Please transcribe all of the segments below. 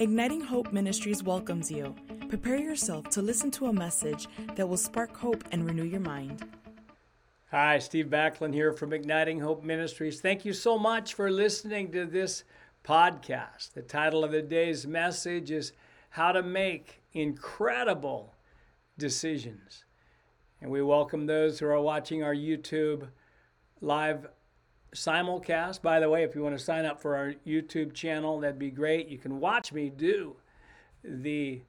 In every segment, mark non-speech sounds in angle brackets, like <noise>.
Igniting Hope Ministries welcomes you. Prepare yourself to listen to a message that will spark hope and renew your mind. Hi, Steve Backlund here from Igniting Hope Ministries. Thank you so much for listening to this podcast. The title of the day's message is How to Make Incredible Decisions. And we welcome those who are watching our YouTube live simulcast. By the way, if you want to sign up for our YouTube channel, that'd be great. You can watch me do the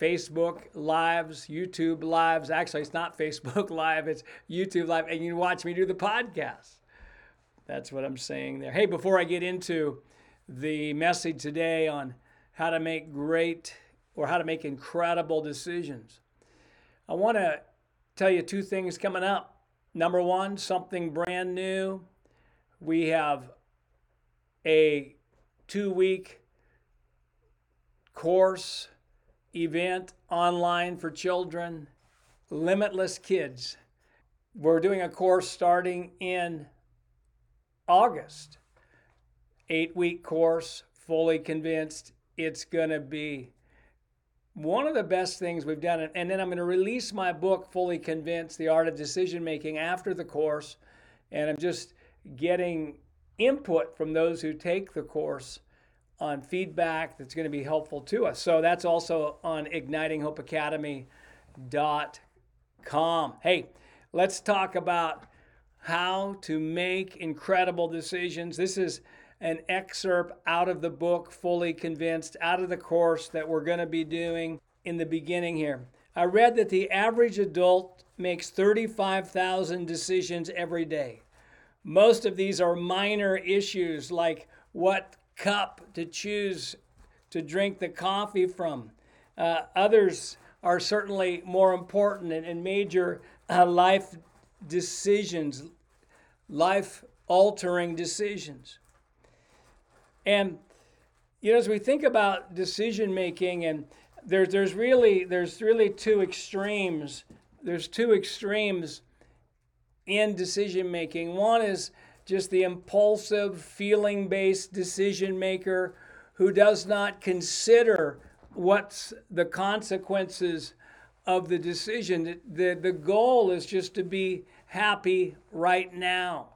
Facebook lives, YouTube lives. Actually, it's not <laughs> Facebook live, it's YouTube live, and you can watch me do the podcast. That's what I'm saying there. Hey, before I get into the message today on how to make great or how to make incredible decisions, I want to tell you two things coming up. Number one, something brand new. We have a two week course event online for children, Limitless Kids. We're doing a course starting in August. Eight week course, fully convinced it's going to be one of the best things we've done, and then I'm going to release my book, Fully Convinced The Art of Decision Making, after the course. And I'm just getting input from those who take the course on feedback that's going to be helpful to us. So that's also on ignitinghopeacademy.com. Hey, let's talk about how to make incredible decisions. This is an excerpt out of the book, Fully Convinced, out of the course that we're going to be doing in the beginning here. I read that the average adult makes 35,000 decisions every day. Most of these are minor issues like what cup to choose to drink the coffee from. Uh, others are certainly more important and, and major uh, life decisions, life altering decisions. And you know, as we think about decision making, and there's there's really there's really two extremes. There's two extremes in decision making. One is just the impulsive, feeling based decision maker who does not consider what's the consequences of the decision. The, the goal is just to be happy right now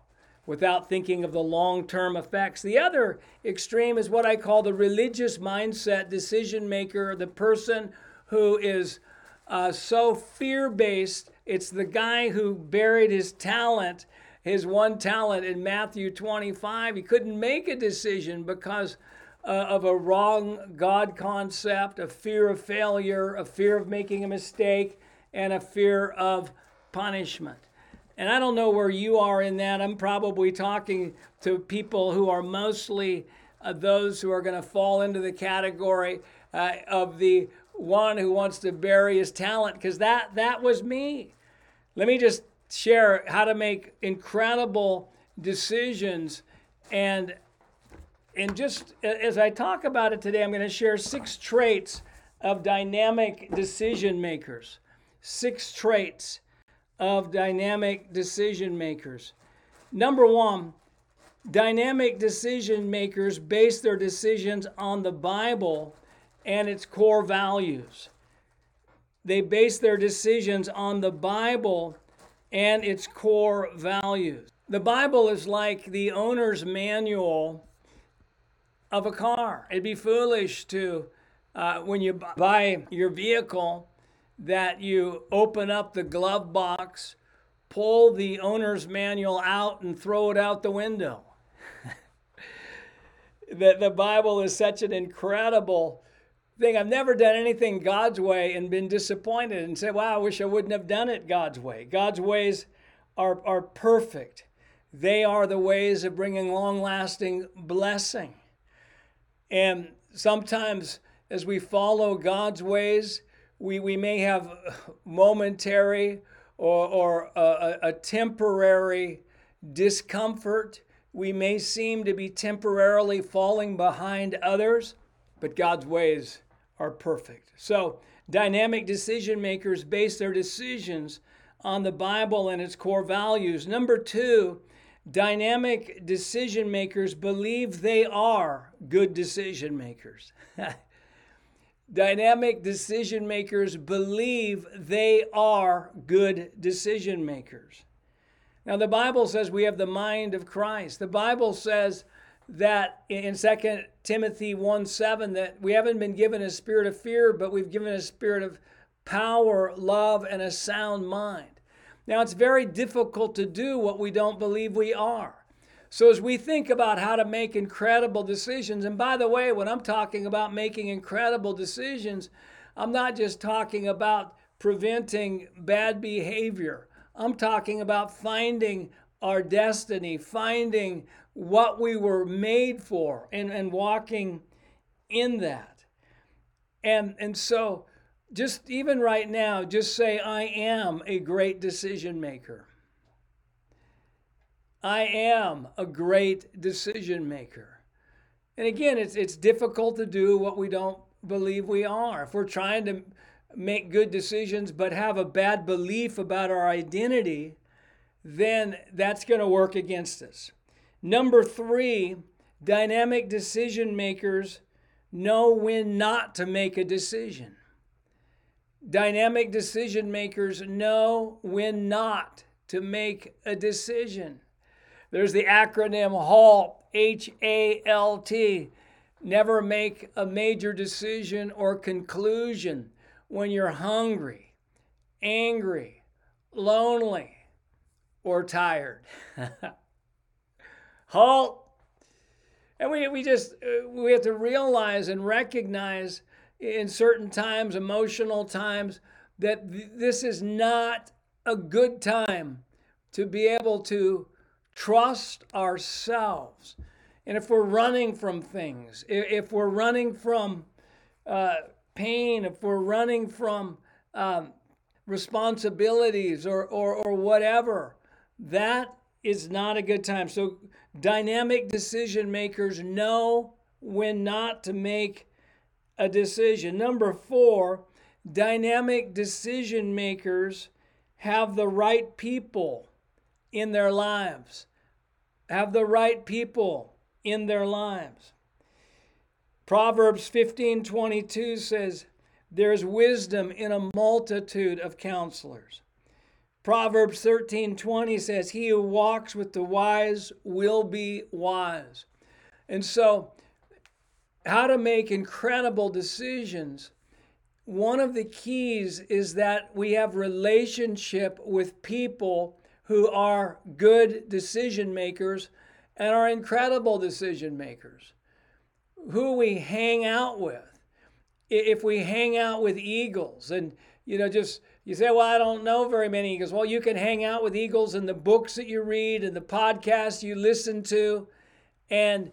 without thinking of the long term effects. The other extreme is what I call the religious mindset decision maker, the person who is uh, so fear based. It's the guy who buried his talent, his one talent in Matthew 25. He couldn't make a decision because uh, of a wrong God concept, a fear of failure, a fear of making a mistake, and a fear of punishment. And I don't know where you are in that. I'm probably talking to people who are mostly uh, those who are going to fall into the category uh, of the one who wants to bury his talent, because that, that was me. Let me just share how to make incredible decisions. And, and just as I talk about it today, I'm going to share six traits of dynamic decision makers. Six traits of dynamic decision makers. Number one, dynamic decision makers base their decisions on the Bible and its core values. They base their decisions on the Bible and its core values. The Bible is like the owner's manual of a car. It'd be foolish to, uh, when you buy your vehicle, that you open up the glove box, pull the owner's manual out, and throw it out the window. <laughs> that the Bible is such an incredible thing. I've never done anything God's way and been disappointed and said, wow, I wish I wouldn't have done it God's way. God's ways are, are perfect, they are the ways of bringing long lasting blessing. And sometimes as we follow God's ways, we, we may have momentary or, or a, a temporary discomfort. We may seem to be temporarily falling behind others, but God's ways are perfect. So, dynamic decision makers base their decisions on the Bible and its core values. Number two, Dynamic decision makers believe they are good decision makers. <laughs> Dynamic decision makers believe they are good decision makers. Now, the Bible says we have the mind of Christ. The Bible says that in 2 Timothy 1 7 that we haven't been given a spirit of fear, but we've given a spirit of power, love, and a sound mind. Now, it's very difficult to do what we don't believe we are. So, as we think about how to make incredible decisions, and by the way, when I'm talking about making incredible decisions, I'm not just talking about preventing bad behavior. I'm talking about finding our destiny, finding what we were made for, and, and walking in that. And, and so, just even right now, just say, I am a great decision maker. I am a great decision maker. And again, it's, it's difficult to do what we don't believe we are. If we're trying to make good decisions but have a bad belief about our identity, then that's going to work against us. Number three, dynamic decision makers know when not to make a decision. Dynamic decision makers know when not to make a decision. There's the acronym HALT, H A L T. Never make a major decision or conclusion when you're hungry, angry, lonely, or tired. <laughs> halt. And we, we just uh, we have to realize and recognize in certain times, emotional times, that th- this is not a good time to be able to trust ourselves. And if we're running from things, if we're running from uh, pain, if we're running from um, responsibilities or, or, or whatever, that is not a good time. So, dynamic decision makers know when not to make a decision. Number four, dynamic decision makers have the right people in their lives, have the right people in their lives. Proverbs 15:22 says, "There's wisdom in a multitude of counselors." Proverbs 13:20 says, "He who walks with the wise will be wise." And so, how to make incredible decisions one of the keys is that we have relationship with people who are good decision makers and are incredible decision makers. Who we hang out with. If we hang out with eagles and, you know, just you say, well, I don't know very many eagles. Well, you can hang out with eagles in the books that you read and the podcasts you listen to, and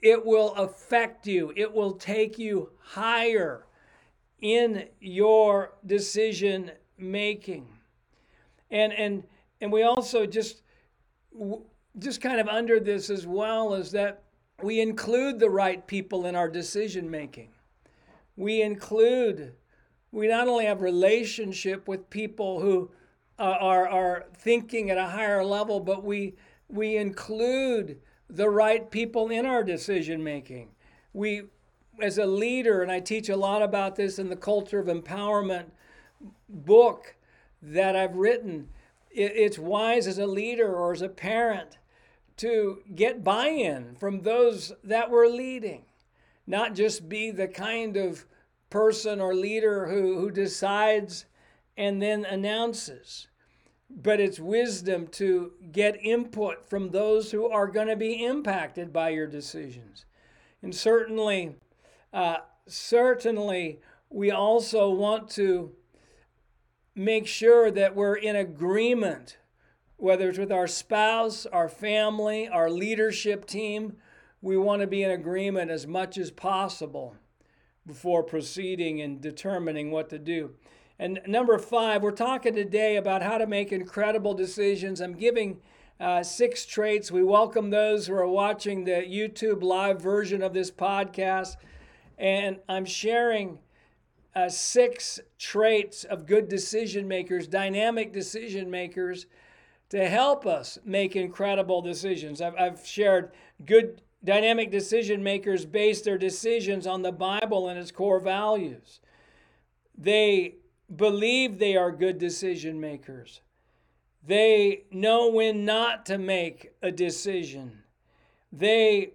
it will affect you. It will take you higher in your decision making. And, and and we also just just kind of under this as well is that we include the right people in our decision making. We include we not only have relationship with people who are, are thinking at a higher level, but we we include the right people in our decision making. We as a leader, and I teach a lot about this in the Culture of Empowerment book that I've written it's wise as a leader or as a parent to get buy in from those that we're leading, not just be the kind of person or leader who, who decides and then announces. But it's wisdom to get input from those who are going to be impacted by your decisions. And certainly, uh, certainly, we also want to make sure that we're in agreement, whether it's with our spouse, our family, our leadership team. We want to be in agreement as much as possible before proceeding and determining what to do. And number five, we're talking today about how to make incredible decisions. I'm giving uh, six traits. We welcome those who are watching the YouTube live version of this podcast. And I'm sharing uh, six traits of good decision makers, dynamic decision makers, to help us make incredible decisions. I've, I've shared good dynamic decision makers base their decisions on the Bible and its core values. They believe they are good decision makers. They know when not to make a decision. They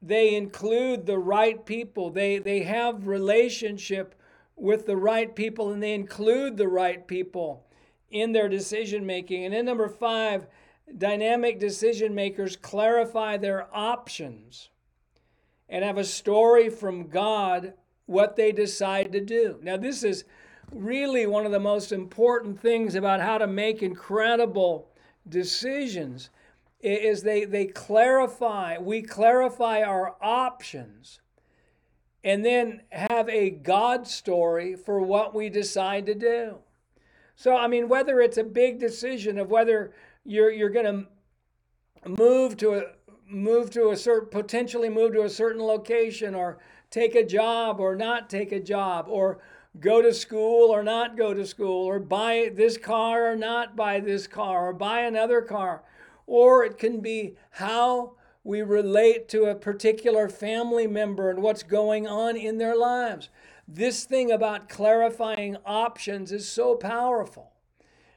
they include the right people. They they have relationship with the right people and they include the right people in their decision making. And then number 5, dynamic decision makers clarify their options and have a story from God what they decide to do. Now, this is really one of the most important things about how to make incredible decisions is they, they clarify we clarify our options and then have a god story for what we decide to do. So i mean whether it's a big decision of whether you're you're going to move to a move to a certain potentially move to a certain location or take a job or not take a job or go to school or not go to school or buy this car or not buy this car or buy another car or it can be how we relate to a particular family member and what's going on in their lives. This thing about clarifying options is so powerful.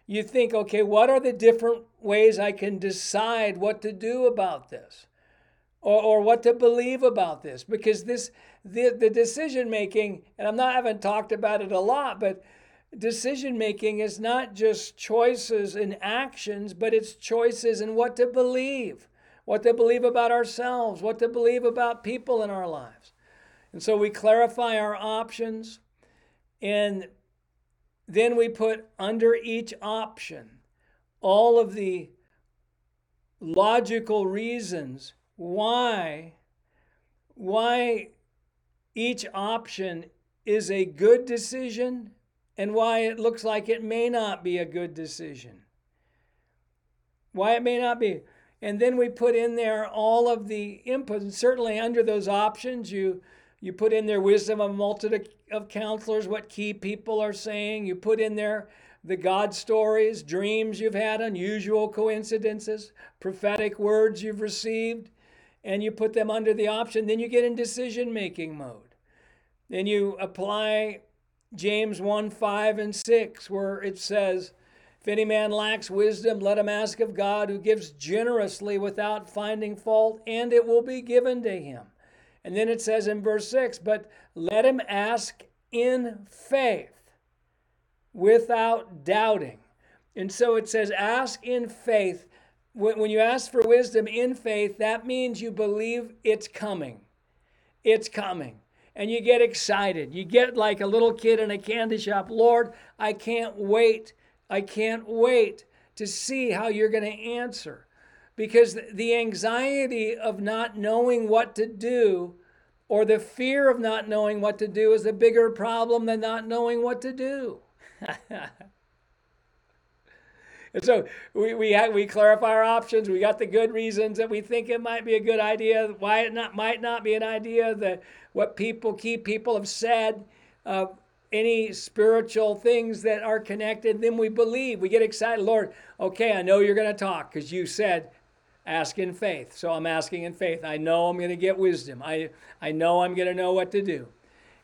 You think okay what are the different ways i can decide what to do about this? Or, or what to believe about this? Because this the, the decision making and i'm not haven't talked about it a lot but decision making is not just choices and actions but it's choices in what to believe. What to believe about ourselves what to believe about people in our lives. And so we clarify our options and then we put under each option all of the logical reasons why why each option is a good decision and why it looks like it may not be a good decision. Why it may not be. And then we put in there all of the inputs. And certainly under those options, you you put in there wisdom of multitude of counselors, what key people are saying. You put in there the God stories, dreams you've had, unusual coincidences, prophetic words you've received and you put them under the option, then you get in decision making mode. Then you apply James 1 5 and 6, where it says, If any man lacks wisdom, let him ask of God, who gives generously without finding fault, and it will be given to him. And then it says in verse 6, But let him ask in faith without doubting. And so it says, Ask in faith when you ask for wisdom in faith, that means you believe it's coming. It's coming. And you get excited. You get like a little kid in a candy shop. Lord, I can't wait. I can't wait to see how you're going to answer. Because the anxiety of not knowing what to do or the fear of not knowing what to do is a bigger problem than not knowing what to do. <laughs> And <laughs> so we, we, have, we clarify our options. We got the good reasons that we think it might be a good idea, why it not, might not be an idea, the, what people, key people have said, uh, any spiritual things that are connected. Then we believe. We get excited. Lord, okay, I know you're going to talk because you said ask in faith. So I'm asking in faith. I know I'm going to get wisdom. I, I know I'm going to know what to do.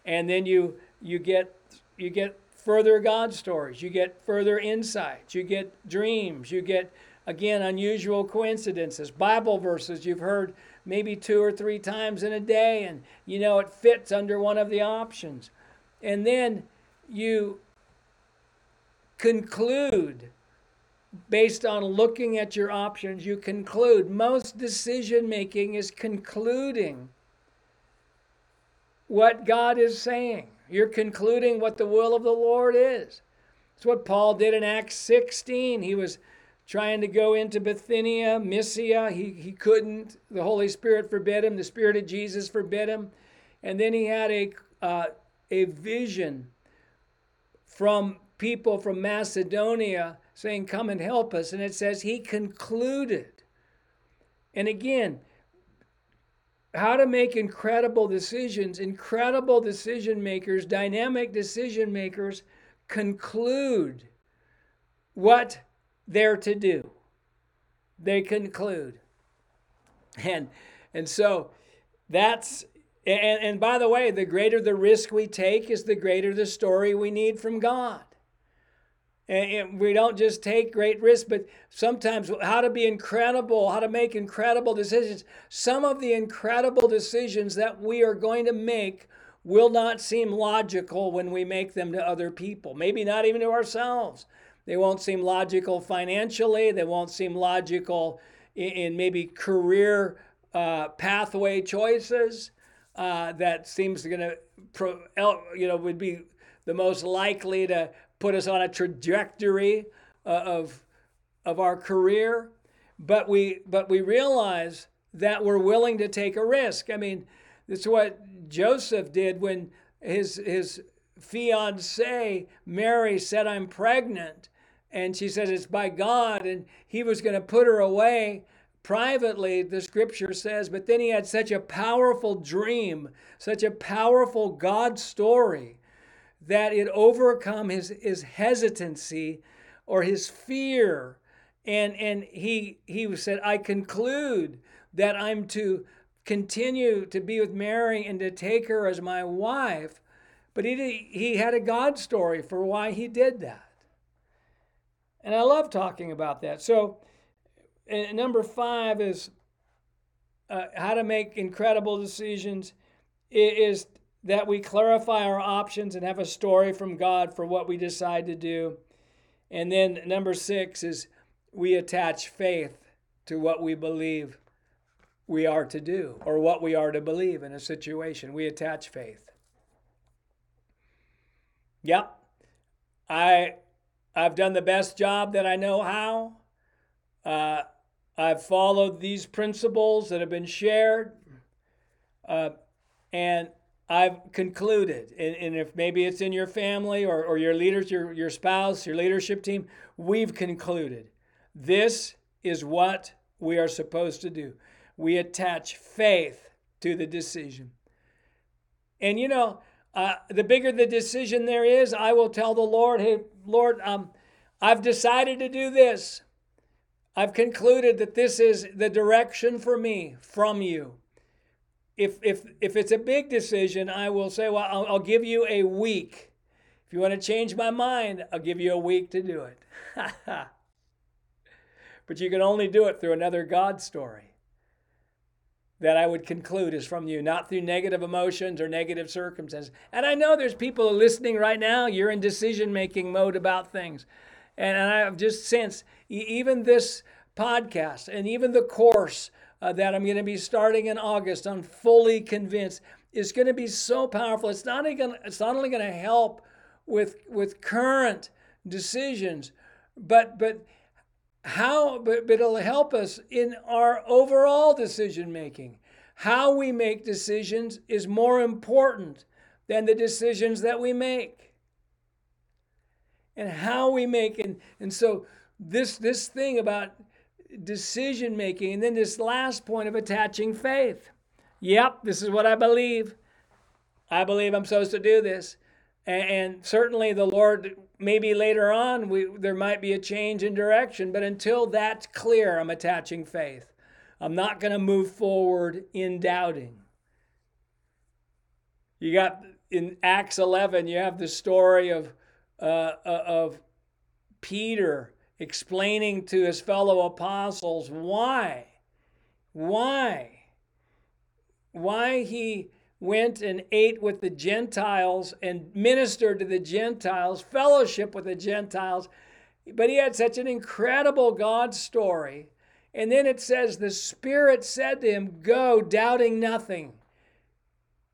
And then you, you get, you get further God stories, you get further insights, you get dreams, you get, again, unusual coincidences, Bible verses you've heard maybe two or three times in a day, and you know it fits under one of the options. And then you conclude based on looking at your options, you conclude. Most decision making is concluding what God is saying. You're concluding what the will of the Lord is. That's what Paul did in Acts 16. He was trying to go into Bithynia, Mysia. He, he couldn't. The Holy Spirit forbid him. The Spirit of Jesus forbid him. And then he had a, uh, a vision from people from Macedonia saying, Come and help us. And it says he concluded. And again, how to make incredible decisions. Incredible decision makers, dynamic decision makers conclude what they're to do. They conclude. And and so that's and, and by the way, the greater the risk we take is the greater the story we need from God. And we don't just take great risks, but sometimes how to be incredible, how to make incredible decisions. Some of the incredible decisions that we are going to make will not seem logical when we make them to other people, maybe not even to ourselves. They won't seem logical financially, they won't seem logical in, in maybe career uh, pathway choices uh, that seems going to, you know, would be the most likely to put us on a trajectory uh, of of our career. But we but we realize that we're willing to take a risk. I mean, is what Joseph did when his his fiancee Mary said, "I'm pregnant," and she said, "It's by God," and he was going to put her away privately, the scripture says, but then he had such a powerful dream, such a powerful God story that it overcome his, his hesitancy or his fear. And, and he, he said, I conclude that I'm to continue to be with Mary and to take her as my wife. But he, he had a God story for why he did that. And I love talking about that. So, number five is uh, how to make incredible decisions is that we clarify our options and have a story from God for what we decide to do. And then number six is we attach faith to what we believe we are to do or what we are to believe in a situation. We attach faith. Yep. I I've done the best job that I know how. Uh, I've followed these principles that have been shared, uh, and I've concluded, and, and, if maybe it's in your family or, or your leaders, your, your spouse, your leadership team, we've concluded this is what we are supposed to do. We attach faith to the decision. And you know, uh, the bigger the decision there is, I will tell the Lord, hey, Lord, um, I've decided to do this. I've concluded that this is the direction for me from you. If, if, if it's a big decision, I will say, well, I'll, I'll give you a week. If you want to change my mind, I'll give you a week to do it. <laughs> but you can only do it through another God story that I would conclude is from you, not through negative emotions or negative circumstances. And I know there's people listening right now, you're in decision making mode about things. And, and I've just sensed even this podcast and even the course uh, that I'm going to be starting in August, I'm fully convinced is going to be so powerful. It's not even it's not only going to help with with current decisions, but but how but, but it'll help us in our overall decision making. How we make decisions is more important than the decisions that we make and how we make and and so this this thing about decision making and then this last point of attaching faith. Yep this is what i believe. I believe i'm supposed to do this. And, and certainly the lord maybe later on we there might be a change in direction but until that's clear i'm attaching faith. I'm not going to move forward in doubting. You got in acts 11 you have the story of uh, uh, of Peter explaining to his fellow apostles why, why, why he went and ate with the Gentiles and ministered to the Gentiles, fellowship with the Gentiles. But he had such an incredible God story. And then it says, the Spirit said to him, Go, doubting nothing.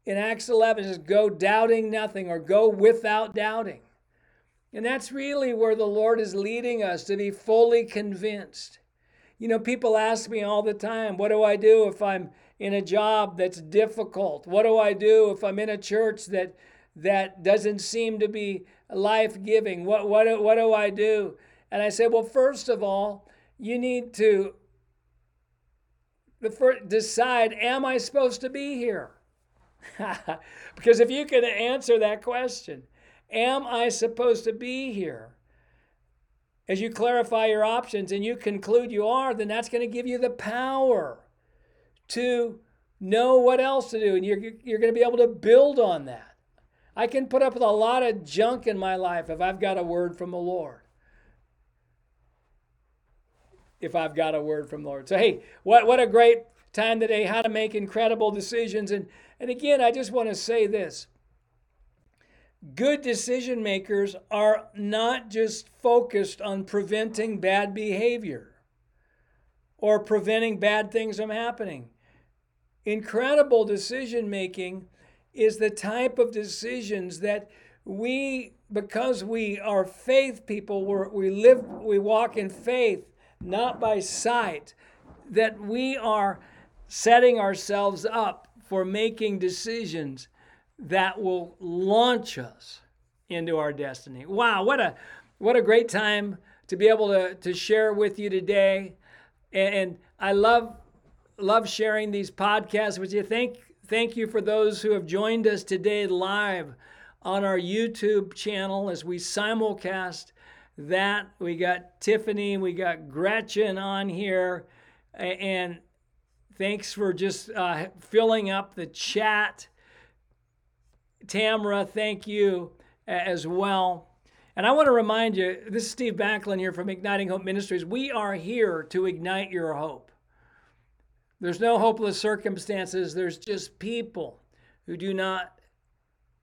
In Acts 11, it says, Go, doubting nothing, or go without doubting. And that's really where the Lord is leading us to be fully convinced. You know, people ask me all the time, what do I do if I'm in a job that's difficult? What do I do if I'm in a church that that doesn't seem to be life-giving? What what what do I do? And I say, well, first of all, you need to the first, decide, am I supposed to be here? <laughs> because if you can answer that question, Am I supposed to be here? as you clarify your options and you conclude you are, then that's going to give you the power to know what else to do. And you're, you're going to be able to build on that. I can put up with a lot of junk in my life if I've got a word from the Lord. If I've got a word from the Lord. So, hey, what, what a great time today, how to make incredible decisions. And, and again, I just want to say this good decision makers are not just focused on preventing bad behavior or preventing bad things from happening. Incredible decision making is the type of decisions that we, because we are faith people, we live, we walk in faith, not by sight, that we are setting ourselves up for making decisions that will launch us into our destiny. Wow, what a what a great time to be able to, to share with you today. And I love love sharing these podcasts with you. Thank thank you for those who have joined us today live on our YouTube channel as we simulcast that. We got Tiffany, we got Gretchen on here, and thanks for just uh, filling up the chat Tamara, thank you as well. And I want to remind you this is Steve Backlund here from Igniting Hope Ministries. We are here to ignite your hope. There's no hopeless circumstances, there's just people who do not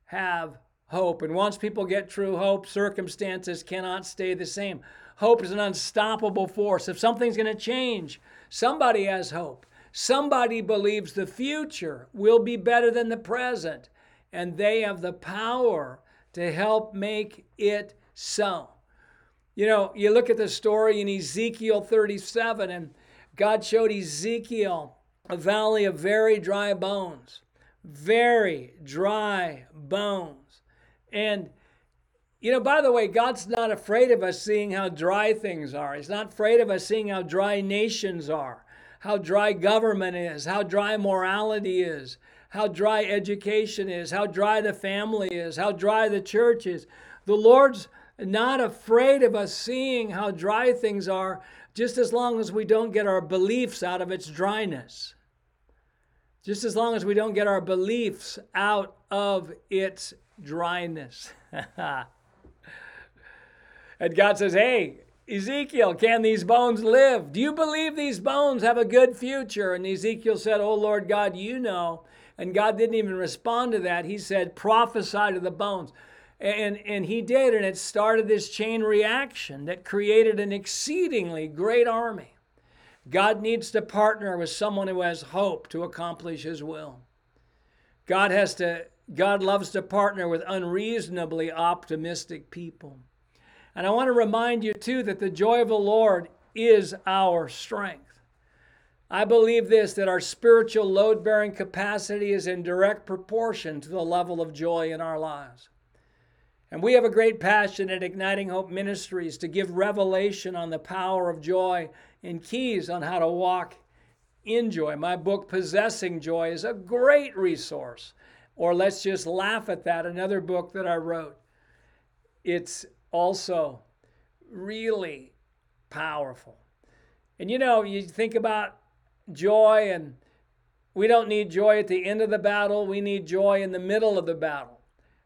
have hope. And once people get true hope, circumstances cannot stay the same. Hope is an unstoppable force. If something's going to change, somebody has hope. Somebody believes the future will be better than the present and they have the power to help make it so. You know, you look at the story in Ezekiel 37, and God showed Ezekiel a valley of very dry bones, very dry bones. And, you know, by the way, God's not afraid of us seeing how dry things are. He's not afraid of us seeing how dry nations are, how dry government is, how dry morality is, how dry education is, how dry the family is, how dry the church is. The Lord's not afraid of us seeing how dry things are, just as long as we don't get our beliefs out of its dryness. Just as long as we don't get our beliefs out of its dryness. <laughs> and God says, Hey, Ezekiel, can these bones live? Do you believe these bones have a good future? And Ezekiel said, Oh Lord God, you know. And God didn't even respond to that. He said, prophesy to the bones. And, and he did, and it started this chain reaction that created an exceedingly great army. God needs to partner with someone who has hope to accomplish his will. God has to God loves to partner with unreasonably optimistic people. And I want to remind you too that the joy of the Lord is our strength. I believe this that our spiritual load bearing capacity is in direct proportion to the level of joy in our lives. And we have a great passion at Igniting Hope Ministries to give revelation on the power of joy and keys on how to walk in joy. My book, Possessing Joy, is a great resource. Or let's just laugh at that, another book that I wrote. It's also really powerful. And you know, you think about joy, and we don't need joy at the end of the battle. We need joy in the middle of the battle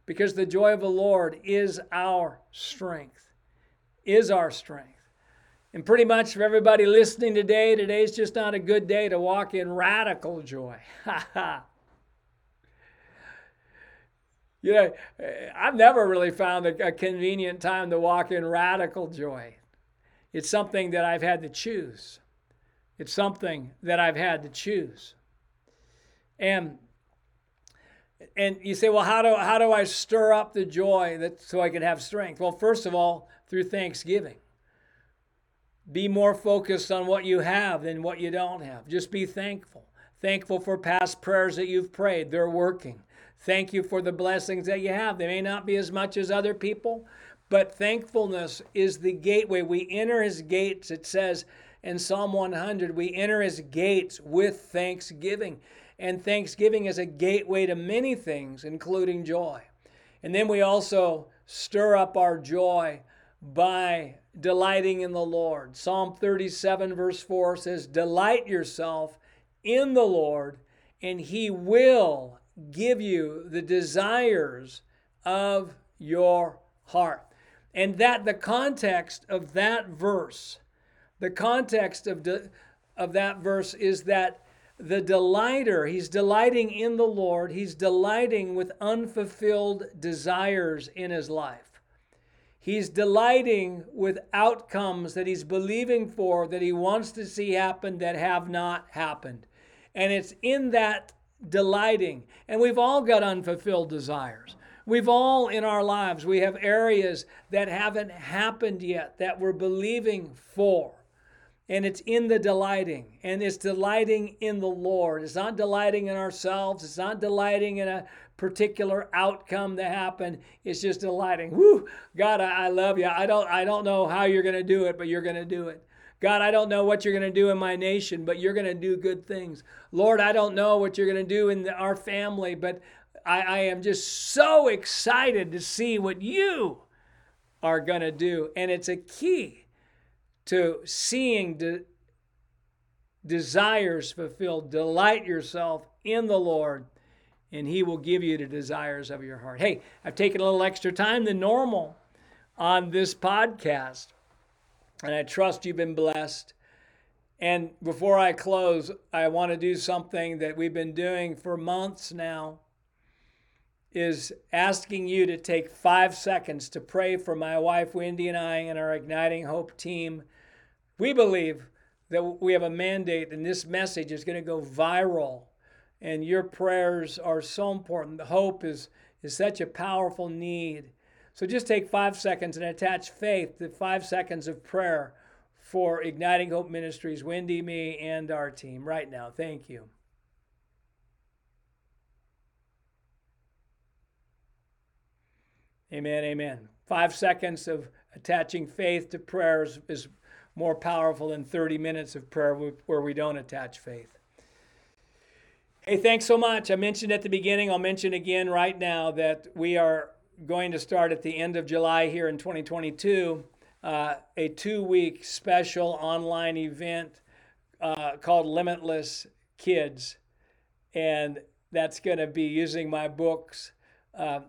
because the joy of the Lord is our strength, is our strength. And pretty much for everybody listening today, today's just not a good day to walk in radical joy. <laughs> you know, I've never really found a, a, convenient time to walk in radical joy. It's something that I've had to choose. It's something that I've had to choose. And and you say, well, how do how do I stir up the joy that so I can have strength? Well, first of all, through thanksgiving. Be more focused on what you have than what you don't have. Just be thankful. Thankful for past prayers that you've prayed. They're working. Thank you for the blessings that you have. They may not be as much as other people, but thankfulness is the gateway. We enter his gates, it says, in Psalm 100, we enter his gates with thanksgiving. And thanksgiving is a gateway to many things, including joy. And then we also stir up our joy by delighting in the Lord. Psalm 37, verse 4 says, Delight yourself in the Lord, and he will give you the desires of your heart. And that the context of that verse, the context of, de, of that verse is that the delighter, he's delighting in the Lord, he's delighting with unfulfilled desires in his life. He's delighting with outcomes that he's believing for, that he wants to see happen that have not happened. And it's in that delighting. And we've all got unfulfilled desires. We've all in our lives, we have areas that haven't happened yet that we're believing for. And it's in the delighting, and it's delighting in the Lord. It's not delighting in ourselves, it's not delighting in a particular outcome that happened. It's just delighting. Woo! God, I, I love you. I don't I don't know how you're gonna do it, but you're gonna do it. God, I don't know what you're going to do in my nation, but you're going to do good things. Lord, I don't know what you're going to do in the, our family, but I, I am just so excited to see what you are going to do. And it's a key to seeing de- desires fulfilled. Delight yourself in the Lord, and He will give you the desires of your heart. Hey, I've taken a little extra time than normal on this podcast, and I trust you've been blessed. And before I close, I want to do something that we've been doing for months now is asking you to take five seconds to pray for my wife Wendy and I and our Igniting Hope team. We believe that we have a mandate, and this message is going to go viral. And your prayers are so important. The hope is, is such a powerful need. So just take five seconds and attach faith to five seconds of prayer for Igniting Hope Ministries, Wendy, me, and our team right now. Thank you. Amen, amen. Five seconds of attaching faith to prayers is more powerful than 30 minutes of prayer where we don't attach faith. Hey, thanks so much. I mentioned at the beginning, I'll mention again right now that we are going to start at the end of July here in 2022 uh, a two week special online event uh, called Limitless Kids. And that's going to be using my books. Uh,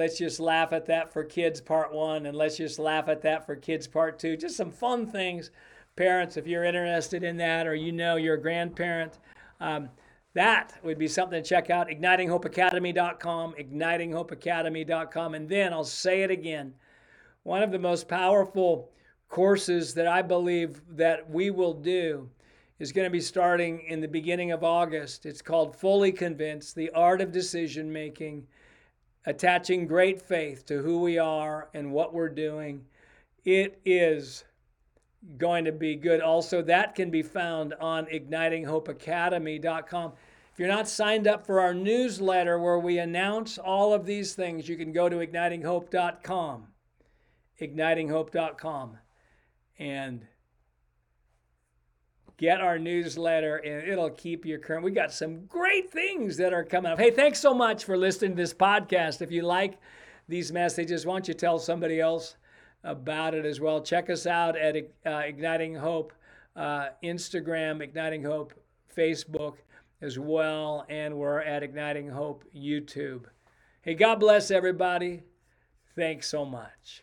Let's just laugh at that for kids part one, and let's just laugh at that for kids part two. Just some fun things. Parents, if you're interested in that or you know you're a grandparent, um, that would be something to check out. IgnitingHopeAcademy.com, IgnitingHopeAcademy.com. And then I'll say it again. One of the most powerful courses that I believe that we will do is going to be starting in the beginning of August. It's called Fully Convinced The Art of Decision Making attaching great faith to who we are and what we're doing. It is going to be good. Also, that can be found on ignitinghopeacademy.com. If you're not signed up for our newsletter where we announce all of these things, you can go to ignitinghope.com. Ignitinghope.com. And get our newsletter and it'll keep you current. We got some great things that are coming up. Hey, thanks so much for listening to this podcast. If you like these messages, why don't you tell somebody else about it as well? Check us out at uh, Igniting Hope, uh, Instagram, Igniting Hope, Facebook as well, and we're at Igniting Hope YouTube. Hey, God bless everybody. Thanks so much.